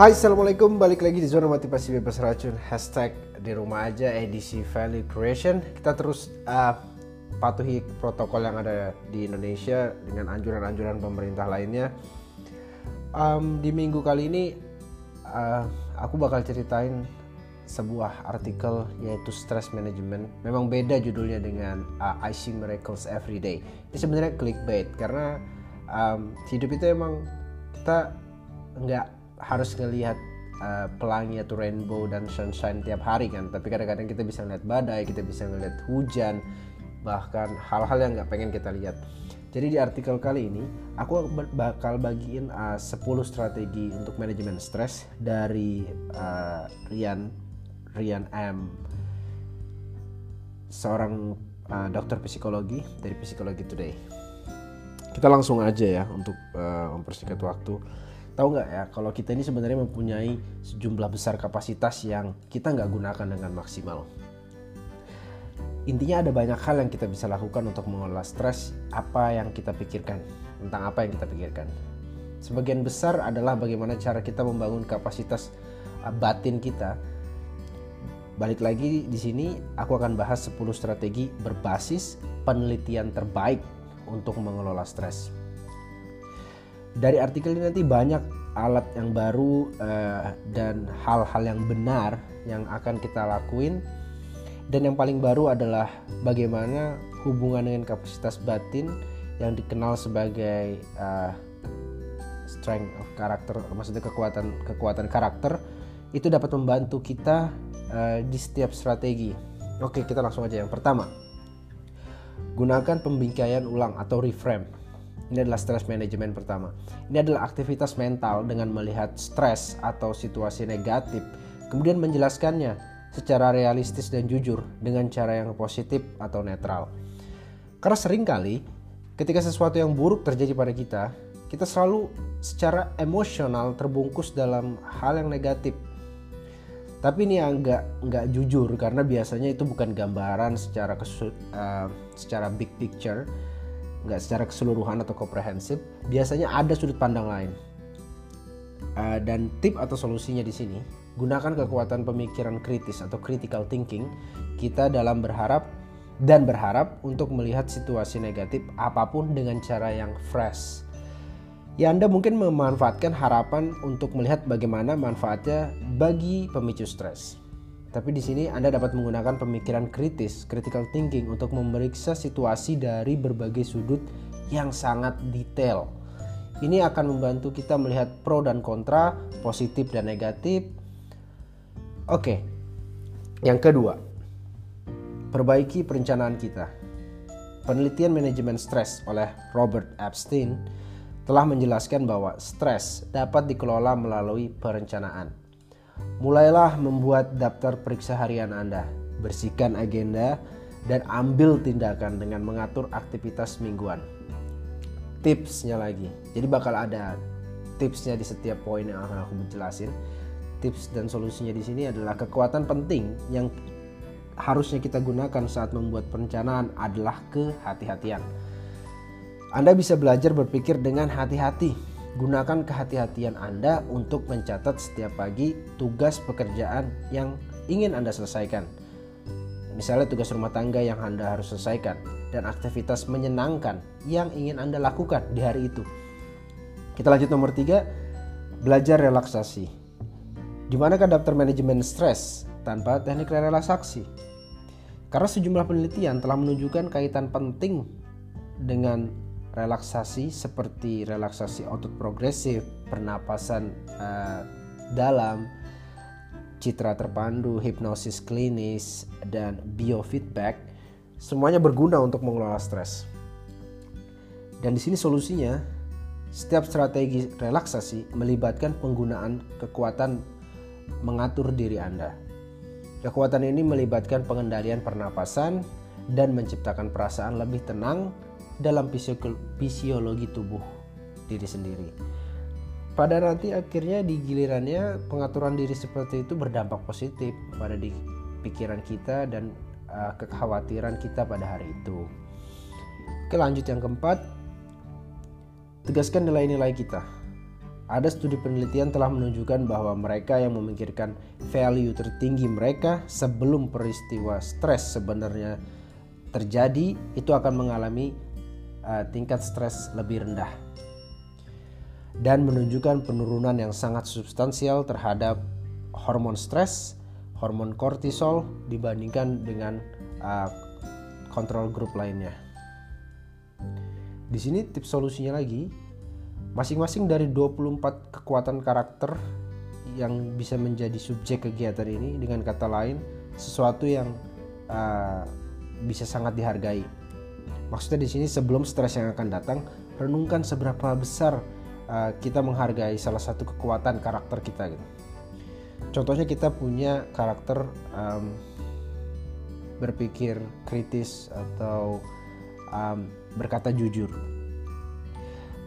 Hai Assalamualaikum. Balik lagi di zona motivasi bebas racun. Hashtag di rumah aja edisi value creation. Kita terus uh, patuhi protokol yang ada di Indonesia Dengan anjuran-anjuran pemerintah lainnya. Um, Di minggu kali ini uh, Aku bakal ceritain sebuah artikel yaitu stress management. Memang beda judulnya dengan uh, I see miracles every day. Ini sebenarnya clickbait karena um, hidup itu emang kita nggak harus ngelihat uh, pelangi atau rainbow dan sunshine tiap hari kan tapi kadang-kadang kita bisa ngeliat badai kita bisa ngeliat hujan bahkan hal-hal yang nggak pengen kita lihat jadi di artikel kali ini aku bakal bagiin uh, 10 strategi untuk manajemen stres dari uh, Rian Rian M seorang uh, dokter psikologi dari Psikologi Today. Kita langsung aja ya untuk uh, mempersingkat waktu. Tahu nggak ya kalau kita ini sebenarnya mempunyai sejumlah besar kapasitas yang kita nggak gunakan dengan maksimal. Intinya ada banyak hal yang kita bisa lakukan untuk mengelola stres apa yang kita pikirkan tentang apa yang kita pikirkan. Sebagian besar adalah bagaimana cara kita membangun kapasitas uh, batin kita Balik lagi di sini aku akan bahas 10 strategi berbasis penelitian terbaik untuk mengelola stres. Dari artikel ini nanti banyak alat yang baru uh, dan hal-hal yang benar yang akan kita lakuin dan yang paling baru adalah bagaimana hubungan dengan kapasitas batin yang dikenal sebagai uh, strength of character maksudnya kekuatan kekuatan karakter itu dapat membantu kita uh, di setiap strategi. Oke, kita langsung aja yang pertama. Gunakan pembingkaian ulang atau reframe. Ini adalah stress management pertama. Ini adalah aktivitas mental dengan melihat stres atau situasi negatif, kemudian menjelaskannya secara realistis dan jujur dengan cara yang positif atau netral. Karena sering kali ketika sesuatu yang buruk terjadi pada kita, kita selalu secara emosional terbungkus dalam hal yang negatif tapi ini nggak nggak jujur karena biasanya itu bukan gambaran secara kesu, uh, secara big picture nggak secara keseluruhan atau komprehensif biasanya ada sudut pandang lain. Uh, dan tip atau solusinya di sini gunakan kekuatan pemikiran kritis atau critical thinking. Kita dalam berharap dan berharap untuk melihat situasi negatif apa pun dengan cara yang fresh. Ya Anda mungkin memanfaatkan harapan untuk melihat bagaimana manfaatnya bagi pemicu stres. Tapi di sini Anda dapat menggunakan pemikiran kritis, critical thinking untuk memeriksa situasi dari berbagai sudut yang sangat detail. Ini akan membantu kita melihat pro dan kontra, positif dan negatif. Oke. Yang kedua, perbaiki perencanaan kita. Penelitian manajemen stres oleh Robert Epstein telah menjelaskan bahwa stres dapat dikelola melalui perencanaan. Mulailah membuat daftar periksa harian Anda, bersihkan agenda, dan ambil tindakan dengan mengatur aktivitas mingguan. Tipsnya lagi, jadi bakal ada tipsnya di setiap poin yang akan aku menjelasin. Tips dan solusinya di sini adalah kekuatan penting yang harusnya kita gunakan saat membuat perencanaan adalah kehati-hatian. Anda bisa belajar berpikir dengan hati-hati. Gunakan kehati-hatian Anda untuk mencatat setiap pagi tugas pekerjaan yang ingin Anda selesaikan. Misalnya tugas rumah tangga yang Anda harus selesaikan dan aktivitas menyenangkan yang ingin Anda lakukan di hari itu. Kita lanjut nomor tiga, belajar relaksasi. Di manakah daftar manajemen stres tanpa teknik relaksasi? Karena sejumlah penelitian telah menunjukkan kaitan penting dengan relaksasi seperti relaksasi otot progresif, pernapasan uh, dalam, citra terpandu, hipnosis klinis, dan biofeedback semuanya berguna untuk mengelola stres. Dan di sini solusinya, setiap strategi relaksasi melibatkan penggunaan kekuatan mengatur diri Anda. Kekuatan ini melibatkan pengendalian pernapasan dan menciptakan perasaan lebih tenang dalam fisiologi tubuh diri sendiri. Pada nanti akhirnya di gilirannya pengaturan diri seperti itu berdampak positif pada di pikiran kita dan uh, kekhawatiran kita pada hari itu. Oke lanjut yang keempat, tegaskan nilai-nilai kita. Ada studi penelitian telah menunjukkan bahwa mereka yang memikirkan value tertinggi mereka sebelum peristiwa stres sebenarnya terjadi itu akan mengalami uh, tingkat stres lebih rendah dan menunjukkan penurunan yang sangat substansial terhadap hormon stres, hormon kortisol dibandingkan dengan uh, kontrol grup lainnya. Di sini tips solusinya lagi, masing-masing dari 24 kekuatan karakter yang bisa menjadi subjek kegiatan ini dengan kata lain sesuatu yang uh, bisa sangat dihargai. Maksudnya di sini sebelum stres yang akan datang, renungkan seberapa besar uh, kita menghargai salah satu kekuatan karakter kita gitu. Contohnya kita punya karakter um, berpikir kritis atau um, berkata jujur.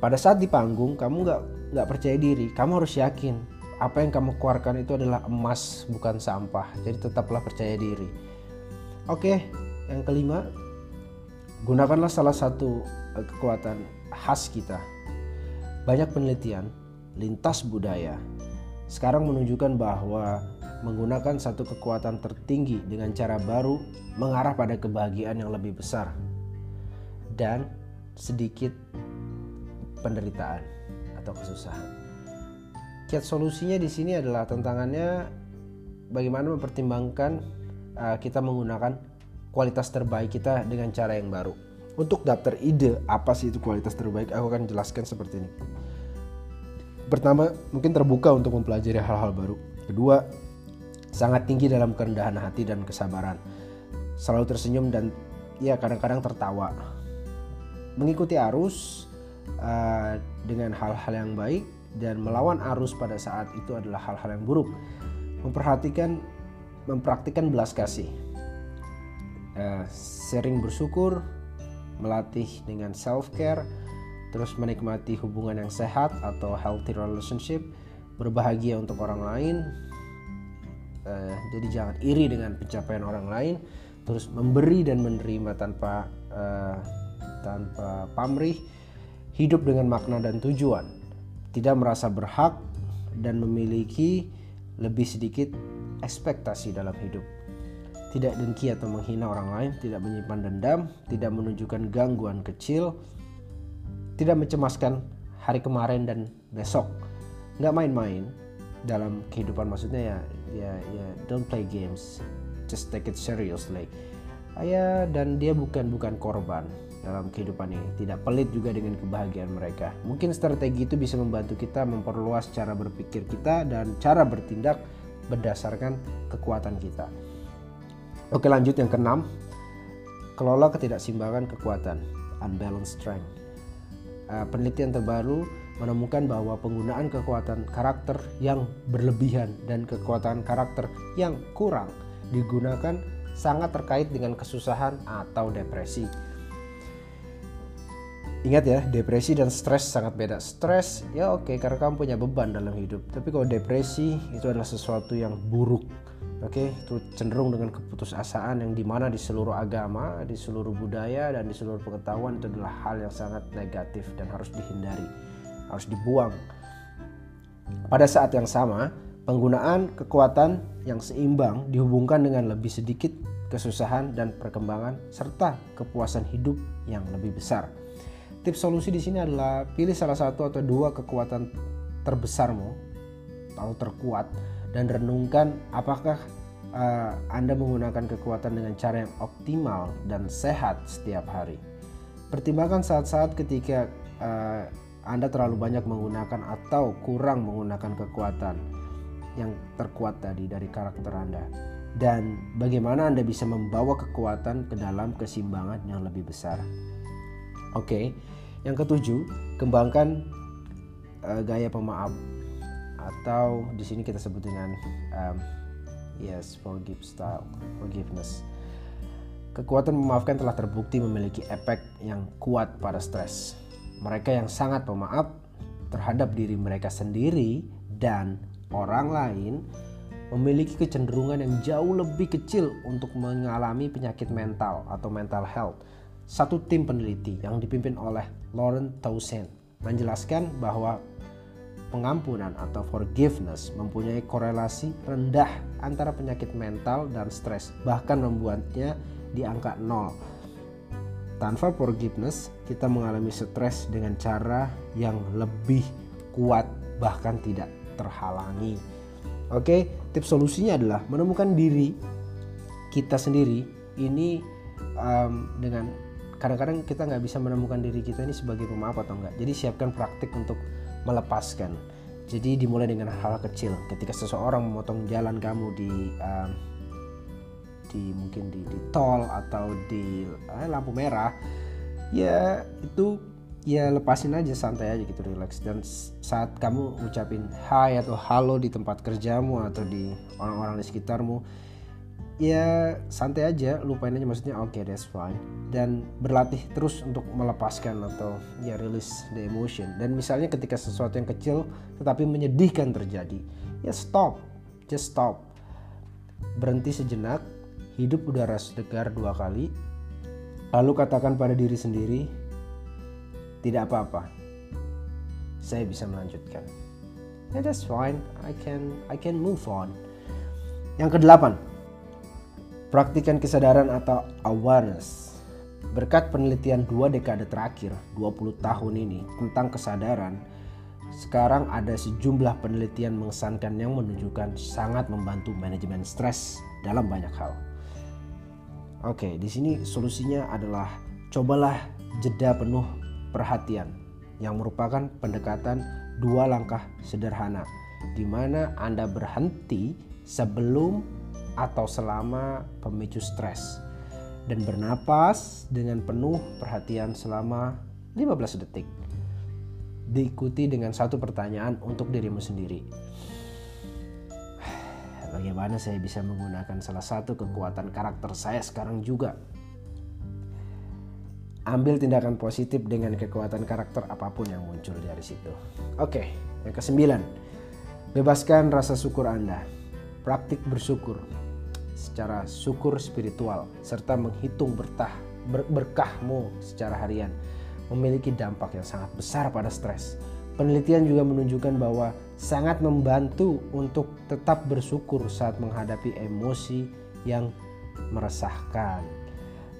Pada saat di panggung kamu nggak nggak percaya diri, kamu harus yakin apa yang kamu keluarkan itu adalah emas bukan sampah. Jadi tetaplah percaya diri. Oke, yang kelima, gunakanlah salah satu eh, kekuatan khas kita. Banyak penelitian lintas budaya sekarang menunjukkan bahwa menggunakan satu kekuatan tertinggi dengan cara baru mengarah pada kebahagiaan yang lebih besar dan sedikit penderitaan atau kesusahan. Kiat solusinya di sini adalah tantangannya bagaimana mempertimbangkan uh, kita menggunakan kualitas terbaik kita dengan cara yang baru. Untuk daftar ide apa sih itu kualitas terbaik, aku akan jelaskan seperti ini. Pertama, mungkin terbuka untuk mempelajari hal-hal baru. Kedua, sangat tinggi dalam kerendahan hati dan kesabaran. Selalu tersenyum dan ya kadang-kadang tertawa mengikuti arus uh, dengan hal-hal yang baik dan melawan arus pada saat itu adalah hal-hal yang buruk. Memperhatikan, mempraktikkan belas kasih, uh, sering bersyukur, melatih dengan self care, terus menikmati hubungan yang sehat atau healthy relationship, berbahagia untuk orang lain. Uh, jadi jangan iri dengan pencapaian orang lain, terus memberi dan menerima tanpa uh, tanpa pamrih, hidup dengan makna dan tujuan, tidak merasa berhak dan memiliki lebih sedikit ekspektasi dalam hidup. Tidak dengki atau menghina orang lain, tidak menyimpan dendam, tidak menunjukkan gangguan kecil, tidak mencemaskan hari kemarin dan besok. Nggak main-main dalam kehidupan maksudnya ya ya ya don't play games, just take it seriously. Ayah dan dia bukan bukan korban dalam kehidupan ini, tidak pelit juga dengan kebahagiaan mereka. Mungkin strategi itu bisa membantu kita memperluas cara berpikir kita dan cara bertindak berdasarkan kekuatan kita. Oke, lanjut yang keenam. Kelola ketidakseimbangan kekuatan, unbalanced strength. Uh, penelitian terbaru menemukan bahwa penggunaan kekuatan karakter yang berlebihan dan kekuatan karakter yang kurang digunakan sangat terkait dengan kesusahan atau depresi. Ingat ya, depresi dan stres sangat beda. Stres ya oke karena kamu punya beban dalam hidup. Tapi kalau depresi itu adalah sesuatu yang buruk. Oke, okay? itu cenderung dengan keputusasaan yang di mana di seluruh agama, di seluruh budaya dan di seluruh pengetahuan itu adalah hal yang sangat negatif dan harus dihindari, harus dibuang. Pada saat yang sama, penggunaan kekuatan yang seimbang dihubungkan dengan lebih sedikit kesusahan dan perkembangan serta kepuasan hidup yang lebih besar. Tips solusi di sini adalah pilih salah satu atau dua kekuatan terbesarmu atau terkuat dan renungkan apakah uh, Anda menggunakan kekuatan dengan cara yang optimal dan sehat setiap hari. Pertimbangkan saat-saat ketika uh, Anda terlalu banyak menggunakan atau kurang menggunakan kekuatan yang terkuat tadi dari karakter Anda dan bagaimana Anda bisa membawa kekuatan ke dalam keseimbangan yang lebih besar. Oke, okay. yang ketujuh, kembangkan uh, gaya pemaaf atau di sini kita sebut dengan um, yes forgive style, forgiveness. Kekuatan memaafkan telah terbukti memiliki efek yang kuat pada stres. Mereka yang sangat pemaaf terhadap diri mereka sendiri dan orang lain memiliki kecenderungan yang jauh lebih kecil untuk mengalami penyakit mental atau mental health satu tim peneliti yang dipimpin oleh Lauren Townsend menjelaskan bahwa pengampunan atau forgiveness mempunyai korelasi rendah antara penyakit mental dan stres, bahkan membuatnya di angka nol. Tanpa forgiveness, kita mengalami stres dengan cara yang lebih kuat, bahkan tidak terhalangi. Oke, tips solusinya adalah menemukan diri kita sendiri. Ini um, dengan kadang-kadang kita nggak bisa menemukan diri kita ini sebagai pemaaf atau enggak. Jadi siapkan praktik untuk melepaskan. Jadi dimulai dengan hal kecil. Ketika seseorang memotong jalan kamu di um, di mungkin di, di tol atau di eh, lampu merah ya itu ya lepasin aja santai aja gitu relax dan saat kamu ucapin hai atau halo di tempat kerjamu atau di orang-orang di sekitarmu ya santai aja lupain aja maksudnya oke okay, that's fine dan berlatih terus untuk melepaskan atau ya release the emotion dan misalnya ketika sesuatu yang kecil tetapi menyedihkan terjadi ya stop just stop berhenti sejenak hidup udara segar dua kali, lalu katakan pada diri sendiri, tidak apa-apa, saya bisa melanjutkan. Yeah, that's fine, I can I can move on. Yang kedelapan, praktikan kesadaran atau awareness. Berkat penelitian dua dekade terakhir, 20 tahun ini, tentang kesadaran, sekarang ada sejumlah penelitian mengesankan yang menunjukkan sangat membantu manajemen stres dalam banyak hal. Oke, di sini solusinya adalah cobalah jeda penuh perhatian yang merupakan pendekatan dua langkah sederhana di mana Anda berhenti sebelum atau selama pemicu stres dan bernapas dengan penuh perhatian selama 15 detik. Diikuti dengan satu pertanyaan untuk dirimu sendiri bagaimana saya bisa menggunakan salah satu kekuatan karakter saya sekarang juga. Ambil tindakan positif dengan kekuatan karakter apa pun yang muncul dari situ. Oke, yang kesembilan, bebaskan rasa syukur Anda. Praktik bersyukur secara syukur spiritual serta menghitung bertah ber, berkahmu secara harian memiliki dampak yang sangat besar pada stres Penelitian juga menunjukkan bahwa sangat membantu untuk tetap bersyukur saat menghadapi emosi yang meresahkan.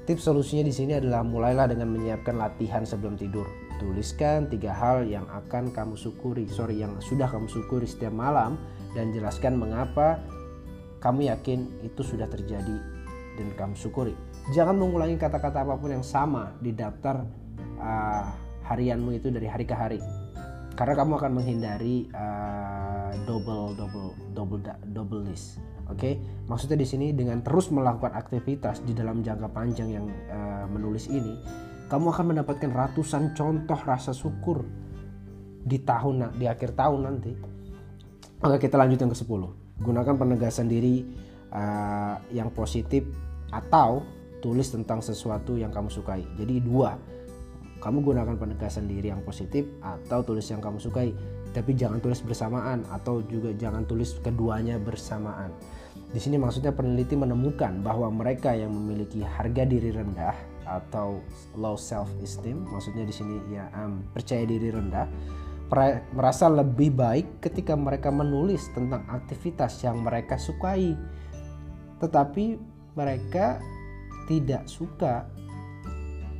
Tips solusinya di sini adalah mulailah dengan menyiapkan latihan sebelum tidur. Tuliskan tiga hal yang akan kamu syukuri, sorry yang sudah kamu syukuri setiap malam dan jelaskan mengapa kamu yakin itu sudah terjadi dan kamu syukuri. Jangan mengulangi kata-kata apa pun yang sama di daftar uh, harianmu itu dari hari ke hari karena kamu akan menghindari uh, double double double double list. Oke, okay? maksudnya di sini dengan terus melakukan aktivitas di dalam jangka panjang yang uh, menulis ini, kamu akan mendapatkan ratusan contoh rasa syukur di tahun di akhir tahun nanti. Oke, kita lanjut yang ke-10. Gunakan penegasan diri uh, yang positif atau tulis tentang sesuatu yang kamu sukai. Jadi dua kamu gunakan penegasan diri yang positif atau tulis yang kamu sukai tapi jangan tulis bersamaan atau juga jangan tulis keduanya bersamaan di sini maksudnya peneliti menemukan bahwa mereka yang memiliki harga diri rendah atau low self esteem maksudnya di sini ya um, percaya diri rendah merasa lebih baik ketika mereka menulis tentang aktivitas yang mereka sukai tetapi mereka tidak suka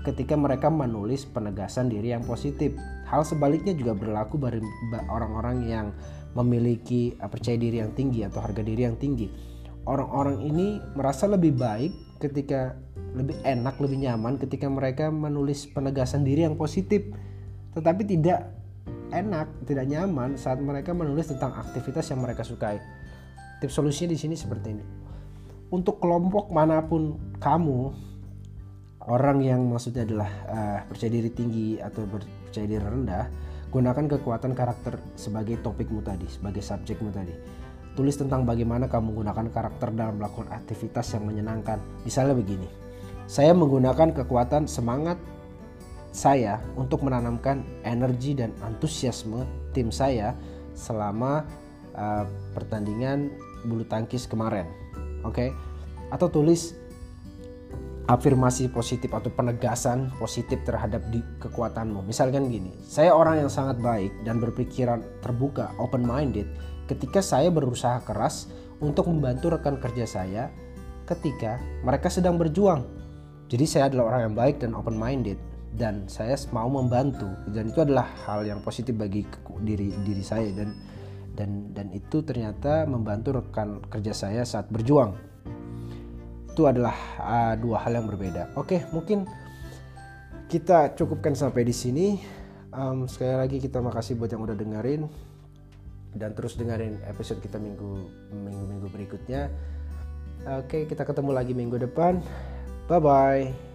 ketika mereka menulis penegasan diri yang positif. Hal sebaliknya juga berlaku bagi orang-orang yang memiliki eh, percaya diri yang tinggi atau harga diri yang tinggi. Orang-orang ini merasa lebih baik ketika lebih enak, lebih nyaman ketika mereka menulis penegasan diri yang positif. Tetapi tidak enak, tidak nyaman saat mereka menulis tentang aktivitas yang mereka sukai. Tips solusinya di sini seperti ini. Untuk kelompok mana pun kamu orang yang maksudnya adalah uh, percaya diri tinggi atau percaya diri rendah gunakan kekuatan karakter sebagai topikmu tadi sebagai subjekmu tadi tulis tentang bagaimana kamu menggunakan karakter dalam melakukan aktivitas yang menyenangkan misalnya begini saya menggunakan kekuatan semangat saya untuk menanamkan energi dan antusiasme tim saya selama uh, pertandingan bulu tangkis kemarin oke okay? atau tulis afirmasi positif atau penegasan positif terhadap di kekuatanmu. Misalkan gini, saya orang yang sangat baik dan berpikiran terbuka, open minded ketika saya berusaha keras untuk membantu rekan kerja saya ketika mereka sedang berjuang. Jadi saya adalah orang yang baik dan open minded dan saya mau membantu dan itu adalah hal yang positif bagi diri diri saya dan dan dan itu ternyata membantu rekan kerja saya saat berjuang. Itu adalah uh, dua hal yang berbeda. Oke mungkin kita cukupkan sampai di sini. Um, sekali lagi kita makasih buat yang udah dengerin dan terus dengerin episode kita minggu minggu minggu berikutnya. Oke kita ketemu lagi minggu depan. Bye bye